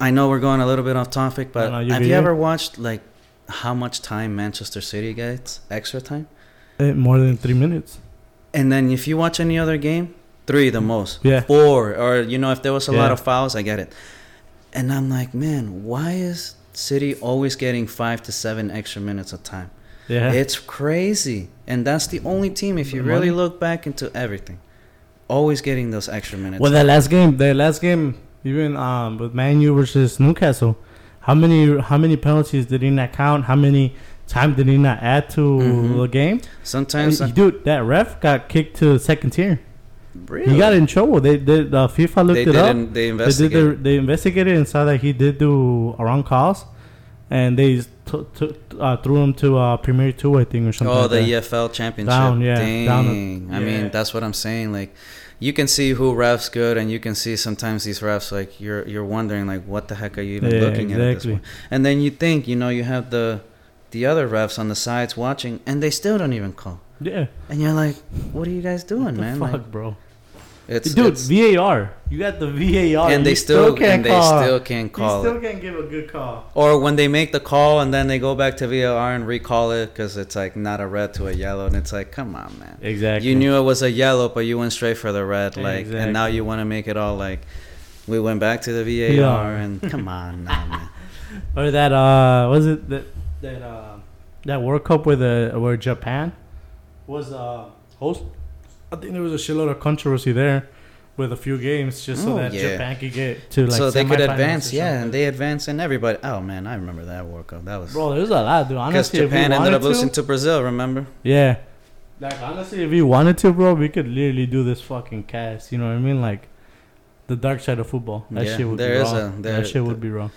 I know we're going a little bit off topic, but No, no, have you yeah. ever watched like how much time Manchester City gets extra time. Eh, more than three minutes. And then if you watch any other game, three the most. Yeah. Four. Or, you know, if there was a lot of fouls, I get it. And I'm like, man, why is City always getting five to seven extra minutes of time? Yeah. It's crazy. And that's the only team, if you really look back into everything, always getting those extra minutes. well, that last game, the last game, even um with Man U versus Newcastle, how many how many penalties did he not count? How many time did he not add to Mhm. the game? Sometimes, Uh, dude, that ref got kicked to second tier. really, He got in trouble. They did. Uh, FIFA looked they it up. They They did. investigated. They investigated and saw that he did do a wrong calls, and they t- t- uh, threw him to uh, Premier Two, I think, or something. Oh, like the that. EFL championship. Down, yeah, Dang. down I yeah. mean, that's what I'm saying. Like, you can see who refs good, and you can see sometimes these refs like you're you're wondering like, what the heck are you even Yeah, looking at at this exactly. point? And then you think, you know, you have the the other refs on the sides watching, and they still don't even call. Yeah, And you're like, what are you guys doing, what the man? fuck, Like, bro. It's Dude, it's- VAR. You got the VAR, and they you still, can't and they call. still can't You still can't give a good call. Or when they make the call and then they go back to VAR and recall it because it's like not a red to a yellow, and it's like, come on, man. Exactly. You knew it was a yellow, but you went straight for the red, like, Exactly. and now you want to make it all like we went back to the VAR, Yeah. and come on, now, man. Or that uh, was it that that uh, that World Cup where the where Japan was uh host? I think there was a shitload of controversy there with a few games just so Oh, that yeah. Japan could get to like so they could advance, yeah, and they advanced, and everybody. Oh man, I remember that World Cup. That was Bro, there's a lot, dude. because Honestly, if Japan ended up losing to, to Brazil. Remember? yeah. Like honestly, if we wanted to, bro, we could literally do this fucking cast. You know what I mean? Like the dark side of football. That Yeah, shit would there be is raw. a- there- that shit would be wrong.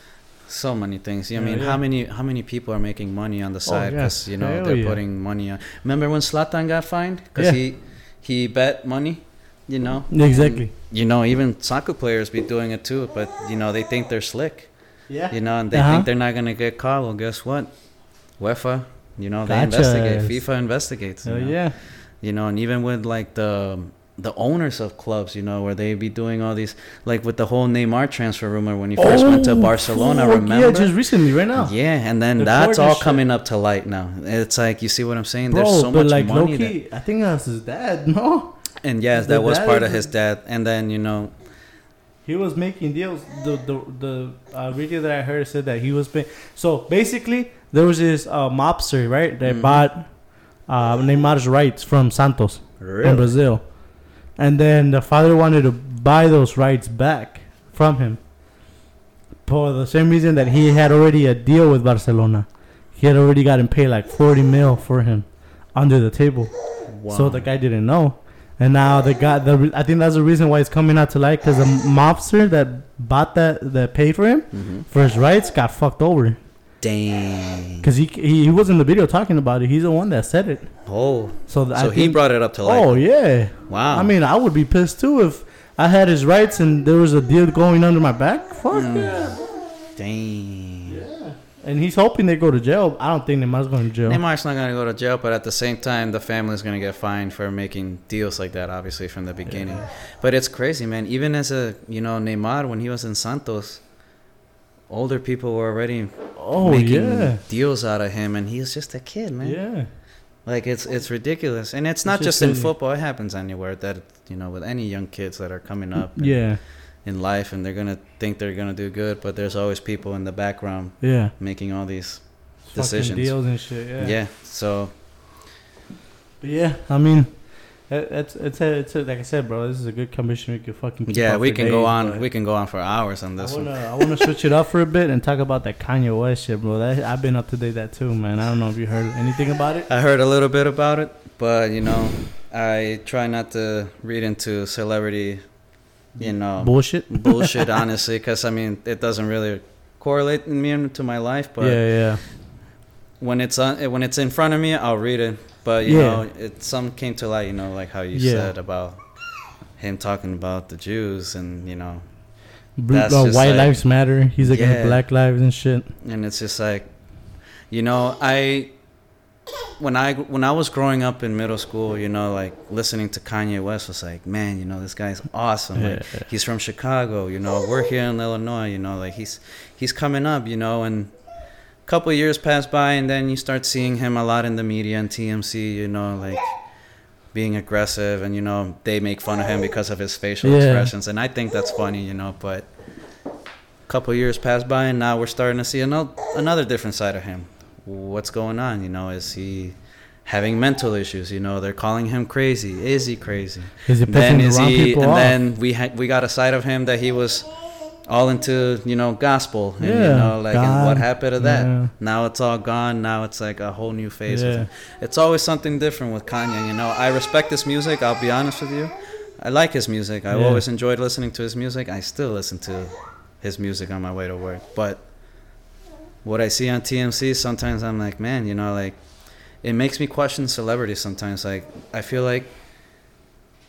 So many things. I Yeah, mean, yeah. how many how many people are making money on the oh, side yeah. because you know Hell they're putting money on. Remember when Zlatan got fined because Yeah. he he bet money, you know? Exactly. You know, even soccer players be doing it too, but you know they think they're slick. Yeah. You know, and they Uh-huh. think they're not gonna get caught. Well, guess what? UEFA, you know, they Gotcha. investigate. FIFA investigates. You know? yeah. You know, and even with like the the owners of clubs, you know, where they be doing all these, like with the whole Neymar transfer rumor when he first went to Oh, Barcelona. fuck, Remember? Yeah, just recently, right now. Yeah, and then The that's all shit. coming up to light now. It's like you see what I'm saying. Bro, There's so much like money. Loki, I think that's his dad. No, and yes, the that was part of his dad. And then you know, he was making deals. The the the uh, video that I heard said that he was paying. So basically, there was this uh, mobster right that Mhm. bought uh, Neymar's rights from Santos in Brazil, and then the father wanted to buy those rights back from him for the same reason that he had already a deal with Barcelona. He had already gotten paid like forty mil for him under the table. So the guy didn't know, and now the guy. The I think that's the reason why it's coming out to light because the mobster that bought that that paid for him hmm for his rights got fucked over Dang. because he, he he was in the video talking about it. He's the one that said it. Oh, So, so he brought it up to light. Oh yeah. wow. I mean, I would be pissed too if I had his rights and there was a deal going under my back. Fuck Mm. yeah. dang. Yeah. And he's hoping they go to jail. I don't think Neymar's going to jail. Neymar's not gonna go to jail, but at the same time, the family's gonna get fined for making deals like that. Obviously, from the beginning. But it's crazy, man. Even as a you know Neymar, when he was in Santos, older people were already oh making yeah. deals out of him, and he was just a kid, man. Yeah. Like it's it's ridiculous, and it's not It's just just in football. It happens anywhere. That you know, with any young kids that are coming up in- Yeah. in life, and they're gonna think they're gonna do good, but there's always people in the background Yeah. making all these. Decisions. deals and shit. Yeah. Yeah. So But yeah, I mean, it's it's a, it's a, like I said, bro. This is a good commission. We could fucking yeah, we can go on. We can go on for hours on I this wanna one. I wanna switch it up for a bit and talk about that Kanye West shit, bro. That I've been up to date that too, man. I don't know if you heard anything about it. I heard a little bit about it, but you know, I try not to read into celebrity, you know, Bullshit. bullshit. honestly, because I mean, it doesn't really correlate in me into my life. But yeah, yeah. when it's on, when it's in front of me, I'll read it. But you Yeah. know, it some came to light. You know, like how you Yeah. said about him talking about the Jews, and you know, Bl- That's uh, just white like- lives matter. He's against Yeah. black lives and shit. and it's just like, you know, I when I when I was growing up in middle school, you know, like listening to Kanye West was like, man, you know, this guy's awesome. Like, Yeah. he's from Chicago, you know, we're here in Illinois, you know, like he's he's coming up, you know, and couple years pass by, and then you start seeing him a lot in the media and TMZ. You know, like being aggressive, and you know they make fun of him because of his facial Yeah. expressions, and I think that's funny. You know, but a couple years pass by, and now we're starting to see another another different side of him. What's going on? You know, is he having mental issues? You know, they're calling him crazy. Is he crazy? Is he then pissing the wrong he people and off? then we had we got a side of him that he was all into you know gospel and you know like and what happened to that? yeah. now it's all gone. Now it's like a whole new phase Yeah. it's always something different with kanye you know? I respect his music i'll be honest with you. I like his music. I've Yeah. always enjoyed listening to his music. I still listen to his music on my way to work. But what i see on tmz sometimes i'm like man you know like it makes me question celebrities sometimes. Like i feel like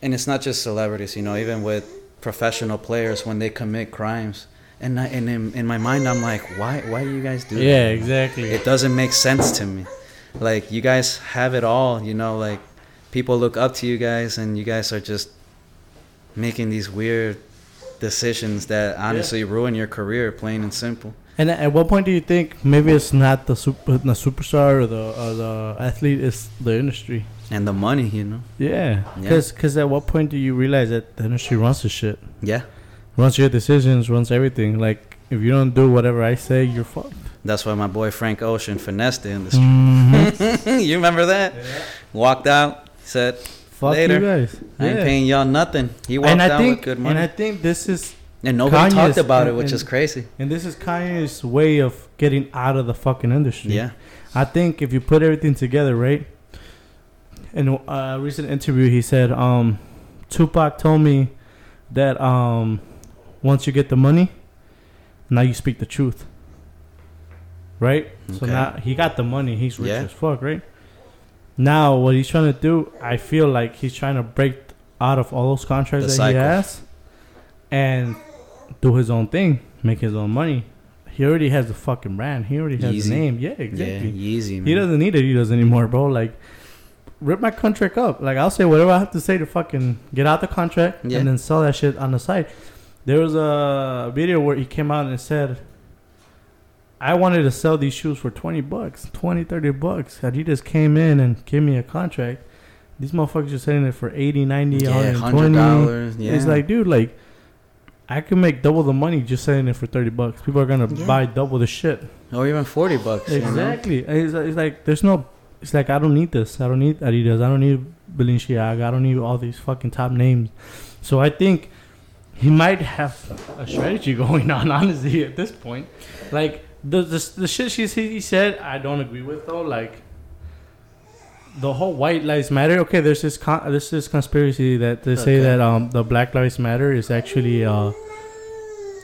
and it's not just celebrities, you know, even with professional players when they commit crimes. And I, and in, in my mind, I'm like, why why do you guys do that? Yeah, that? exactly. It doesn't make sense to me. Like you guys have it all, you know, like people look up to you guys, and you guys are just making these weird decisions that honestly ruin your career, plain and simple. And at what point do you think maybe it's not the super, the superstar or the or the athlete, it's the industry? And the money, you know. Yeah, Yeah. because at what point do you realize that the industry runs the shit, Yeah, runs your decisions, runs everything? Like if you don't do whatever I say, you're fucked. that's why my boy Frank Ocean finessed the industry. Mhm. you remember that? Walked out, said, Fuck Later. you guys. I ain't Yeah. paying y'all nothing. He walked out think with good money. and I think this is And, nobody Kanye's- talked about it, and- which is crazy. and this is Kanye's way of getting out of the fucking industry. Yeah. I think if you put everything together, right? In a recent interview, he said, um, Tupac told me that um, once you get the money, now you speak the truth. Right? So now he got the money. He's rich Yeah. as fuck, right? Now, what he's trying to do, I feel like he's trying to break out of all those contracts The that cycle. he has and do his own thing, make his own money. He already has the fucking brand. He already has Yeezy. the name. Yeah, exactly. Yeah, Yeezy, man. He doesn't need Adidas anymore, bro. Like, rip my contract up. Like, I'll say whatever I have to say to fucking get out the contract Yeah. and then sell that shit on the side. There was a video where he came out and said, I wanted to sell these shoes for 20 bucks, 20, 30 bucks. Adidas came in and gave me a contract. These motherfuckers are selling it for 80, 90, Yeah, 120. $100. Yeah. It's like, dude, like, I could make double the money just selling it for 30 bucks. People are going to Yeah. buy double the shit. or even 40 bucks. you know? Exactly. It's, it's like there's no. It's like I don't need this. I don't need Adidas. I don't need Balenciaga. I don't need all these fucking top names. So I think he might have a strategy going on. Honestly, at this point, like the the, the shit she he said, I don't agree with though. Like the whole white lives matter. Okay, there's this con- there's this conspiracy that they say Okay. that um the Black Lives Matter is actually uh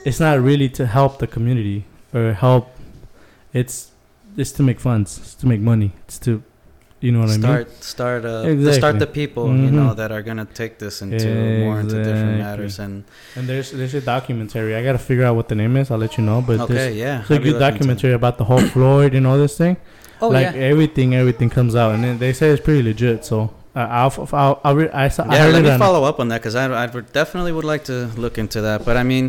it's not really to help the community or help. It's it's to make funds. It's to make money. It's to you know what I mean. Start, start, uh, Exactly. start the people, you know, Mhm. that are gonna take this into more into different matters. And And there's there's a documentary. I gotta figure out what the name is. I'll let you know. But okay, yeah, it's a good documentary about the whole Floyd and all this thing. Oh like yeah, everything, everything comes out, and they say it's pretty legit. So uh, I'll I'll, I'll re- I, yeah. Let me follow up on that because I, I definitely would like to look into that. But I mean,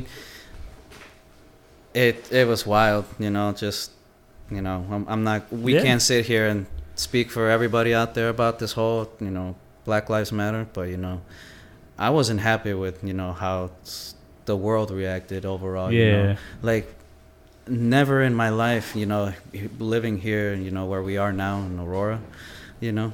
it it was wild, you know. Just you know, I'm, I'm not. We Yeah. can't sit here and speak for everybody out there about this whole, you know, Black Lives Matter. But you know, I wasn't happy with you know how the world reacted overall. You know? Yeah, like never in my life, you know, living here, you know, where we are now in Aurora, you know,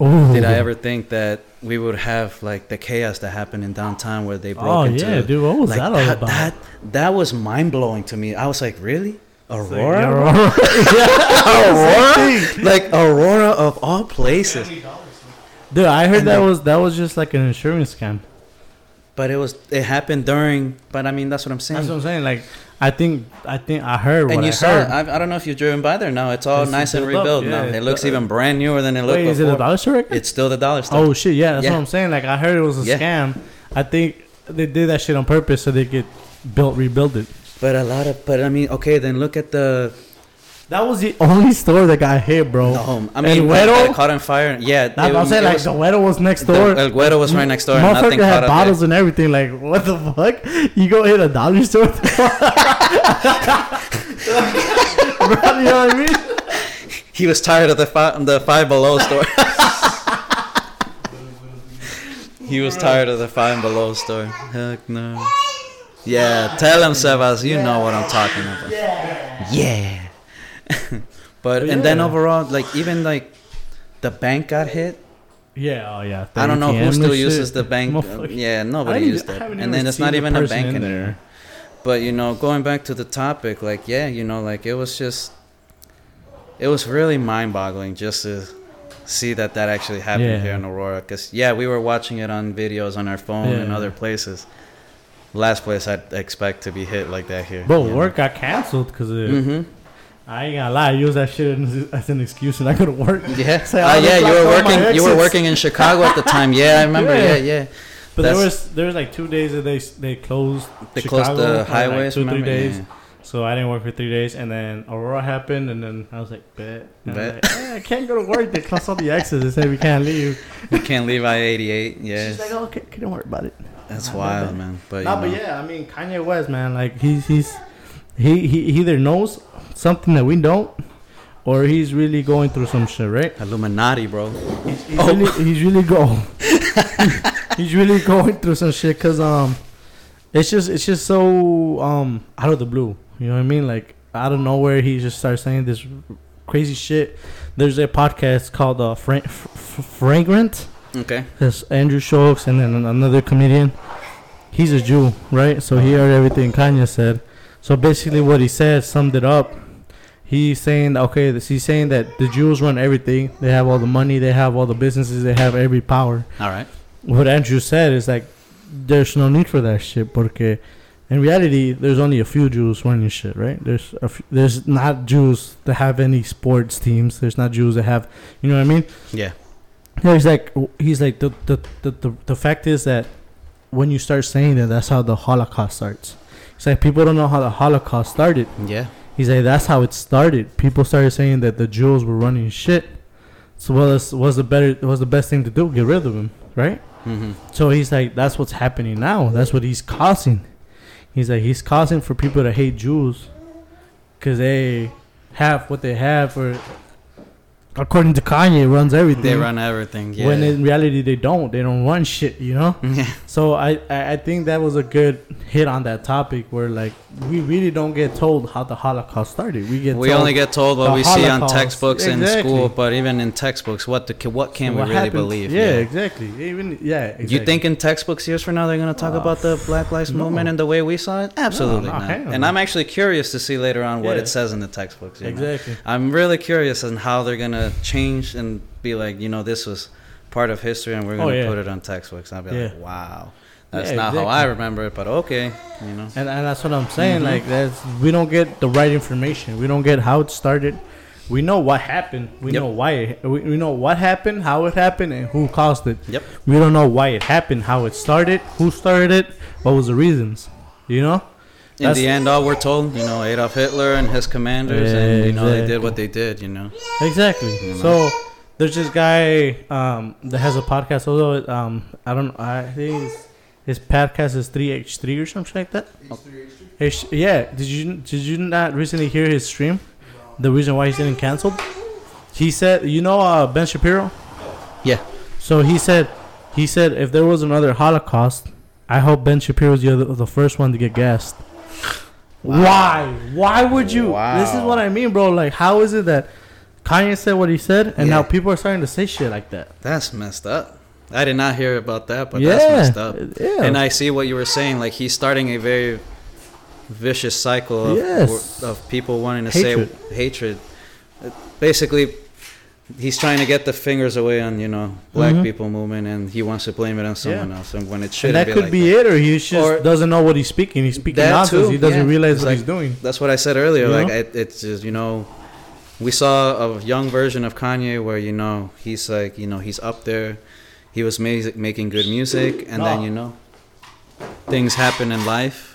Ooh. did I ever think that we would have like the chaos that happened in downtown where they broke oh, into? Oh yeah, dude. What was like that all that, about? that that was mind blowing to me. I was like, really? It's like, Aurora? Aurora. Aurora? like Aurora of all places. Dude, I heard And that they- was that was just like an insurance scam. But it was it happened during but I mean that's what I'm saying. That's what I'm saying. Like, I think I think I heard what and you I saw heard. I, I don't know if you've driven by there now. It's all It's nice and rebuilt yeah, now. it It looks does. even brand newer than it looked Wait, is before. it a dollar store? record? It's still the dollar store. Oh shit, yeah, that's Yeah. what I'm saying. Like I heard it was a Yeah. scam. I think they did that shit on purpose so they could build rebuild it. But a lot of, but I mean, okay, then look at the. That was the only store that got hit, bro. No, I mean, El that- Güero? that caught on fire. Yeah, Nah, it I'm was- saying like was- the weather was next the- door. El Güero was right next door. and Nothing Motherfucker caught had up bottles and everything. Like what the fuck? You go hit a dollar store? bro. You know what I mean? He was tired of the five, the Five Below store. he was tired of the Five Below store. Heck no. Yeah, tell him, Sebas. You know what I'm talking about. Yeah. Yeah. but and then overall, like even like the bank got hit. Yeah, oh yeah. I don't know 30 who still uses shit. the bank. Motherfucker. yeah, nobody didn't used it. And then it's not even a bank in anymore. there. But you know, going back to the topic, like yeah, you know, like it was just, it was really mind-boggling just to see that that actually happened Yeah. here in Aurora. Cause yeah, we were watching it on videos on our phone and other places. Last place I'd expect to be hit like that here. Bro, work got canceled because Mm-hmm. I ain't gonna lie. I use that shit as, as an excuse and I go to work. Yeah. Say, Uh, yeah, you were block all my working. You were working in Chicago at the time. Yeah, I remember. Yeah. Yeah, yeah. But there was there was like two days that they they closed. They Chicago closed the like, highways. two three days. Yeah. So I didn't work for three days, and then Aurora happened, and then I was like, bet. I Bet. like, "Eh, I can't go to work. They closed all the exits. They said we can't leave. We can't leave I-88. Yeah, She's like, oh, okay, don't worry about it. That's wild, man. But, no, but know, yeah, I mean Kanye West, man, like he's he's he he he either knows something that we don't, or he's really going through some shit, right? Illuminati, bro. He's, he's Oh. really he's really go he's really going through some shit because um it's just it's just so um out of the blue you know what i mean like out of nowhere he just starts saying this crazy shit there's a podcast called uh Fra- F- fragrant Okay. there's andrew schulz and then another comedian he's a jew right so he heard everything kanye said so basically what he said summed it up he's saying okay this- he's saying that the jews run everything they have all the money they have all the businesses they have every power All right. what Andrew said is like, there's no need for that shit. Porque in reality, there's only a few Jews running shit, right? There's a f- there's not Jews that have any sports teams. There's not Jews that have, you know what I mean? Yeah. Yeah, he's like, he's like the the, the the the fact is that when you start saying that, that's how the Holocaust starts. He's like people don't know how the Holocaust started. Yeah. He's like that's how it started. People started saying that the Jews were running shit. So what was was the better was the best thing to do? Get rid of them, right? Mm-hmm. So he's like, that's what's happening now. That's what he's causing. He's like, he's causing for people to hate Jews because they have what they have, or according to Kanye, runs everything. They run everything. Yeah. When in reality they don't. They don't run shit. You know. yeah. So I, I think that was a good hit on that topic where like we really don't get told how the Holocaust started. We get We only get told what we see on Holocaust. textbooks in Exactly. school, but even in textbooks, what the what can we what really happened- believe? Yeah, exactly. Even yeah. Exactly. You think in textbooks years from now they're gonna talk Oh, about the Black Lives no. Movement and the way we saw it? Absolutely no, not. And. I'm actually curious to see later on what Yeah. it says in the textbooks. you know? exactly? I'm really curious on how they're gonna change and be like, you know, this was part of history, and we're Oh, gonna yeah. put it on textbooks. I'll be Yeah. like, wow, that's Yeah, not how I remember it, but okay, you know. And, and that's what I'm saying. Mhm. Like that's we don't get the right information. We don't get how it started. We know what happened. We Yep. know why. It, we, we know what happened, how it happened, and who caused it. Yep. We don't know why it happened, how it started, who started it, what was the reasons. You know? In That's- the end, all we're told, you know, Adolf Hitler and his commanders, and you know, they did what they did, you know. Exactly. You know? So there's this guy um, that has a podcast. Although um, I don't, I think his, his podcast is three H three or something like that. H- yeah. Did you did you not recently hear his stream? The reason why he's getting canceled. He said, you know, uh, Ben Shapiro. Yeah. So he said, he said, if there was another Holocaust, I hope Ben Shapiro is the, other, the first one to get gassed. Why? Why would you? This is what I mean, bro. Like, how is it that Kanye said what he said, and now people are starting to say shit like that? That's messed up. I did not hear about that, but yeah, that's messed up. Yeah. And I see what you were saying. Like he's starting a very vicious cycle of, Yes. of people wanting to Hatred. say hatred. Basically, he's trying to get the fingers away on you know black Mhm. people movement, and he wants to blame it on someone Yeah. else. And when it shouldn't that be could like be that. it, or he just Or- doesn't know what he's speaking. He's speaking nonsense. he doesn't yeah. realize It's what like- he's doing. That's what I said earlier. You like it, it's just you know, we saw a young version of Kanye where you know he's like you know he's up there, he was ma- making good music, and then you know, things happen in life.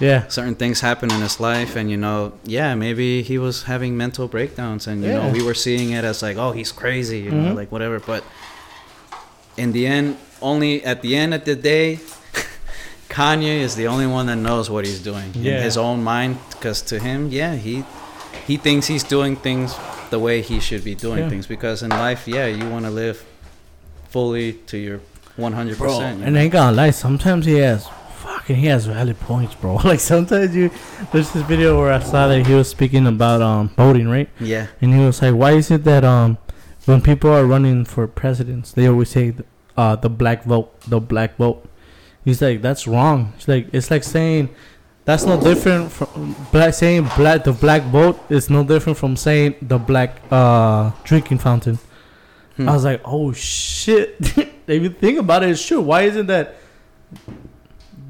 Yeah. Certain things happen in his life, and you know, yeah, maybe he was having mental breakdowns, and you know, we were seeing it as like, oh, he's crazy, you know, Mhm. like whatever. But in the end, only at the end of the day. Kanye is the only one that knows what he's doing Yeah. in his own mind, because to him, yeah, he he thinks he's doing things the way he should be doing Yeah. things because in life, yeah, you want to live fully to your 100%. bro. you And know? I ain't gonna lie, sometimes he has fucking he has valid points, bro. Like sometimes you there's this video where I saw that he was speaking about um voting, right? yeah, And he was like, "Why is it that um when people are running for presidents, they always say th- uh the black vote, the black vote?" He's like, "That's wrong." It's like it's like saying that's no different from black saying black the black vote is no different from saying the black uh drinking fountain. Hmm. I was like, "Oh shit!" if you think about it, it's true. Why isn't that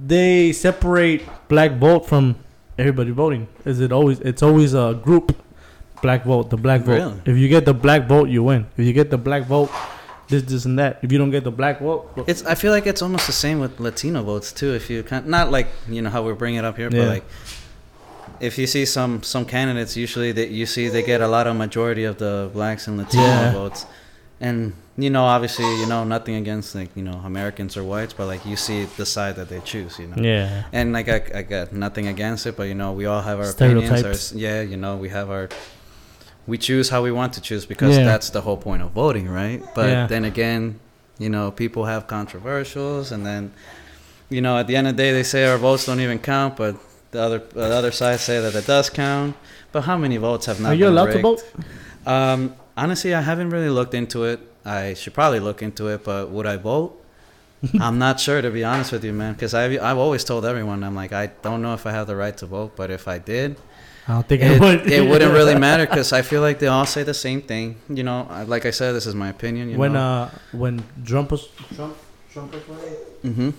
they separate black vote from everybody voting? Is it always? It's always a group. Black vote, the black vote. Really? If you get the black vote, you win. If you get the black vote, this, this, and that. If you don't get the black vote, well, It's. I feel like it's almost the same with Latino votes too. If you can, not like you know how we're bringing it up here, Yeah. but like if you see some some candidates, usually that you see they get a lot of majority of the blacks and Latino Yeah. votes, and you know obviously you know nothing against like you know Americans or whites, but like you see the side that they choose, you know. yeah, And like I, I got nothing against it, but you know we all have our opinions. Our, Stereotypes. yeah, you know we have our. We choose how we want to choose because Yeah. that's the whole point of voting, right? But Yeah. then again, you know, people have controversials, and then, you know, at the end of the day, they say our votes don't even count, but the other the other side say that it does count. But how many votes have not? are you been allowed to vote? Um, honestly, I haven't really looked into it. I should probably look into it, but would I vote? I'm not sure to be honest with you, man. Because I've I've always told everyone I'm like I don't know if I have the right to vote, but if I did, I don't think I it, would. it wouldn't really matter because I feel like they all say the same thing. You know, like I said, this is my opinion. You when know. uh when Trump was Trump Trump was running. mm-hmm.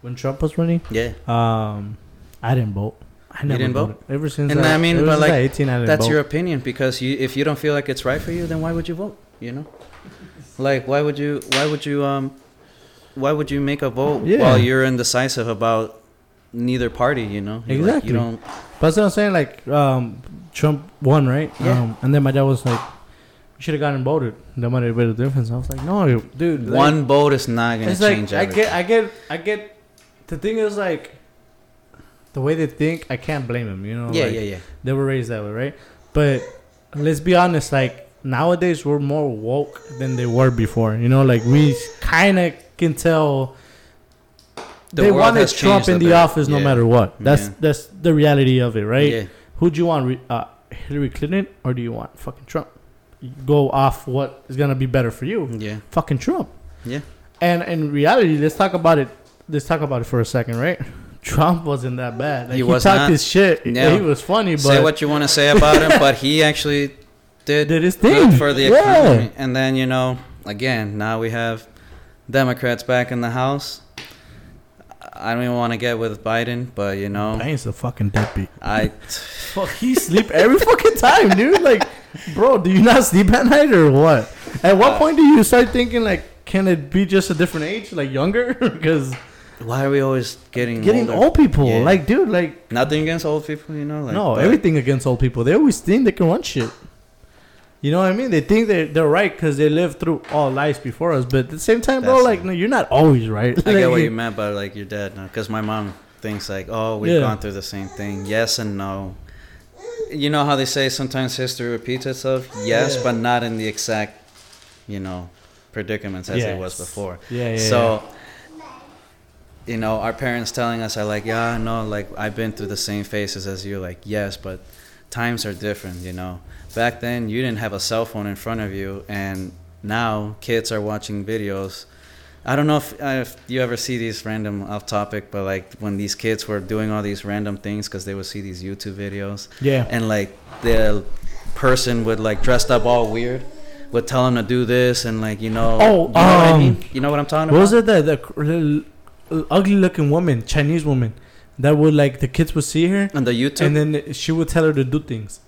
When Trump was running, Yeah, um, I didn't vote. I never didn't vote? Ever since And I, I mean, but like, 18, I didn't that's vote. your opinion because you if you don't feel like it's right for you, then why would you vote? You know, like why would you why would you um why would you make a vote Yeah. while you're indecisive about neither party? You know, You're like, Exactly. you don't. But that's what I'm saying. Like, um, Trump won, right? Yeah. Um, and then my dad was like, "You should have gotten voted. That might have made a difference." I was like, "No, dude. like, One vote is not gonna it's like change I get, I get, I get. The thing is like, the way they think, I can't blame them. You know? yeah, like, yeah, yeah. They were raised that way, right? But let's be honest. Like nowadays, we're more woke than they were before. You know, like we kind of can tell The they wanted Trump in the bit. office no matter what. That's Yeah. that's the reality of it, right? Yeah. Who do you want, uh, Hillary Clinton or do you want fucking Trump? Go off what is gonna be better for you, Yeah. fucking Trump. Yeah. And in reality, let's talk about it. Let's talk about it for a second, right? Trump wasn't that bad. Like, He he, was talked not. his shit. No. He was funny, but Say what you want to say about him, but he actually did, did his thing for the Yeah. And then you know, again, now we have Democrats back in the House. I don't even want to get with Biden, but you know, Biden's a fucking deadbeat. I Fuck, he sleep every fucking time, dude. Like, bro, do you not sleep at night or what? At what Uh, point do you start thinking like, can it be just a different age, like younger? Because why are we always getting getting older? old people, Yeah. like, dude, like, Nothing against old people, you know. Like, no, everything against old people. They always think they can run shit. You know what I mean? They think they're, they're right because they lived through all lives before us. But at the same time, bro, like, no, you're not always right. I get what you meant by like your dad, because my mom thinks like, oh, we've Yeah. gone through the same thing. Yes and no. You know how they say sometimes history repeats itself. Yes, Yeah. but not in the exact, you know, predicaments as it was before. Yeah, yeah. so, you know, our parents telling us are like, yeah, no, like I've been through the same phases as you. Like, yes, but times are different. You know, back then you didn't have a cell phone in front of you, and now kids are watching videos. I don't know if, uh, if you ever see these random off topic, but like when these kids were doing all these random things because they would see these YouTube videos, yeah. and like the person would like dressed up all weird would tell them to do this and like you know Oh, you know what I um, mean you know what I'm talking What was it that the, the ugly looking woman, Chinese woman, that would like the kids would see her on the YouTube and then she would tell her to do things.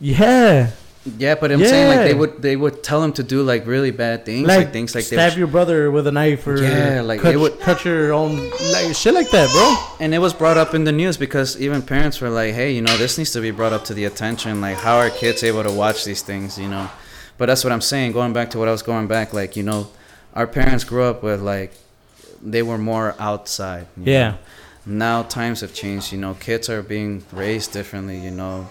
Yeah, yeah but I'm saying like they would they would tell him to do like really bad things like, like, things like they stab would, your brother with a knife or Yeah, like, cut, it would- cut your own like shit like that, bro. and it was brought up in the news because even parents were like hey you know this needs to be brought up to the attention like how are kids able to watch these things you know but that's what I'm saying going back to what I was going back like you know our parents grew up with like they were more outside Yeah, know? now times have changed. You know, kids are being raised differently. You know,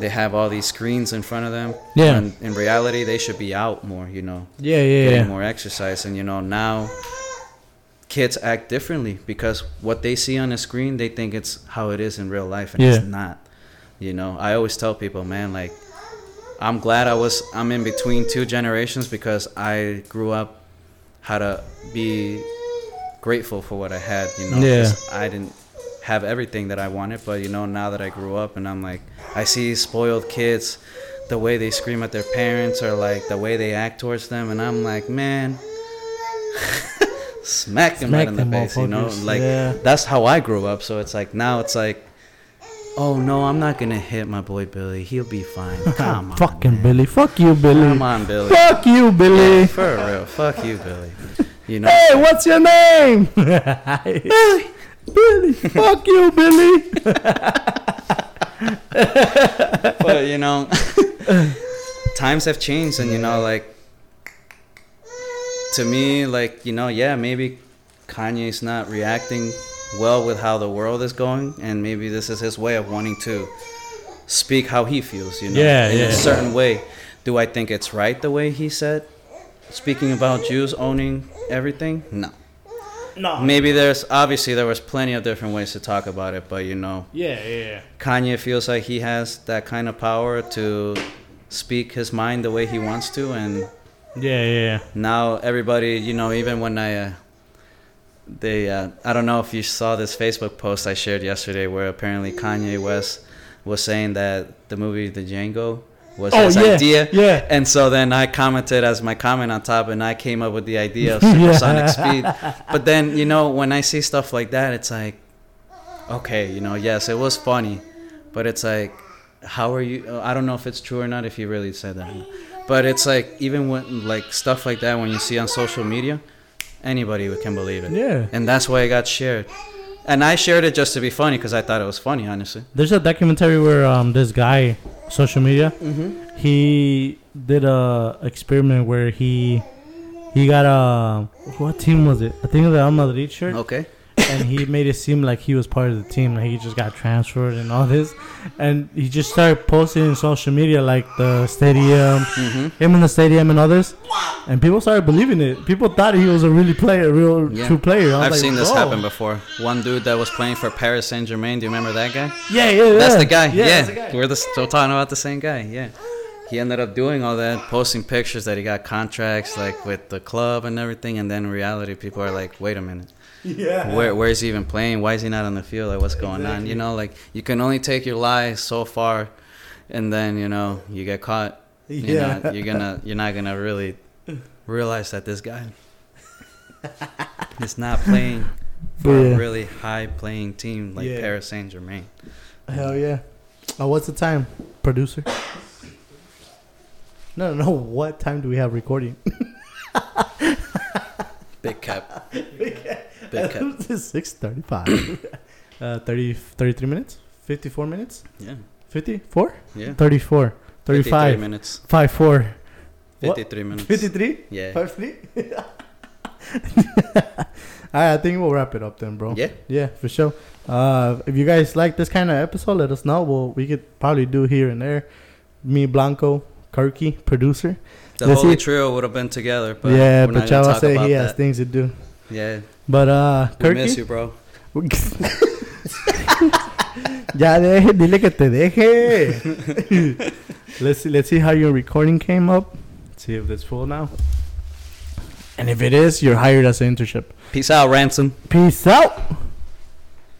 they have all these screens in front of them. Yeah. And in reality, they should be out more. You know, Yeah, yeah, getting yeah. more exercise. And you know, now kids act differently because what they see on the screen, they think it's how it is in real life, and Yeah. it's not. You know, I always tell people, man, like I'm glad I was I'm in between two generations because I grew up how to be grateful for what I had, you know. 'cause I didn't have everything that I wanted, but you know, now that I grew up and I'm like I see spoiled kids the way they scream at their parents or like the way they act towards them and I'm like, man, smack them Smack right in the face, you know? Like yeah. that's how I grew up, so it's like now it's like Oh no, I'm not gonna hit my boy Billy. He'll be fine. Come on, Fucking man. Billy. Fuck you, Billy. Come on, Billy. Fuck you, Billy. Yeah, for real. Fuck you, Billy. You know. Hey, what's your name? Billy. Billy. Fuck you, Billy. but you know, times have changed, and you know, like to me, like you know, yeah, maybe Kanye's not reacting well with how the world is going, and maybe this is his way of wanting to speak how he feels. You know, Yeah, in yeah. a certain way. Do I think it's right the way he said? Speaking about Jews owning everything? No. No. Maybe there's obviously there was plenty of different ways to talk about it, but you know, Yeah, yeah. Kanye feels like he has that kind of power to speak his mind the way he wants to, and Yeah, yeah. now everybody, you know, even when I, uh, they, uh, I don't know if you saw this Facebook post I shared yesterday, where apparently Kanye West was saying that the movie The Django was Oh, his yeah, idea, yeah. and so then I commented as my comment on top, and I came up with the idea of supersonic speed. But then, you know, when I see stuff like that, it's like, okay, you know, yes, it was funny, but it's like, how are you? uh, I don't know if it's true or not. If you really said that, but it's like even when like stuff like that when you see on social media, anybody can believe it. Yeah. and that's why it got shared. And I shared it just to be funny because I thought it was funny, honestly. There's a documentary where um this guy, social media, Mm-hmm. he did a experiment where he he got a what team was it? I think it was the Real Madrid shirt, Okay. And he made it seem like he was part of the team, like he just got transferred and all this, and he just started posting in social media like the stadium, Mm-hmm. him in the stadium and others, and people started believing it. People thought he was a really player, a real Yeah. true player. I've like, seen this "Whoa." happen before. One dude that was playing for Paris Saint Germain. Do you remember that guy? Yeah, yeah, That's yeah. the guy. Yeah, Yeah, the guy. we're the, still talking about the same guy. Yeah, he ended up doing all that, posting pictures that he got contracts like with the club and everything, and then in reality, people are like, "Wait a minute, Yeah. where where is he even playing? Why is he not on the field? Like, what's going on? You know, like you can only take your lies so far, and then you know you get caught. You're Yeah. not, you're gonna you're not gonna really realize that this guy is not playing for Yeah. a really high playing team like Yeah. Paris Saint Germain. Hell yeah. Oh, what's the time, producer? No, no, no. What time do we have recording? Big cap. Big cap. Six thirty-five. uh, 30, 33 minutes. Fifty-four minutes. Yeah. Fifty-four. Yeah. 34. 53 35. minutes. Five four. What? 53 minutes. Fifty-three. Yeah. Five three. All right, I think we'll wrap it up then, bro. Yeah. Yeah, for sure. Uh, if you guys like this kind of episode, let us know. Well, we could probably do here and there. Me, Blanco, Kirky, producer. The Let's Holy see. Trio would have been together, but yeah, we're but not gonna talk say about he has that. things to do. Yeah. But uh, We miss you, bro. ya deje, dile que te deje. let's see, let's see how your recording came up. Let's See if it's full now. And if it is, you're hired as an internship. Peace out, Ransom. Peace out.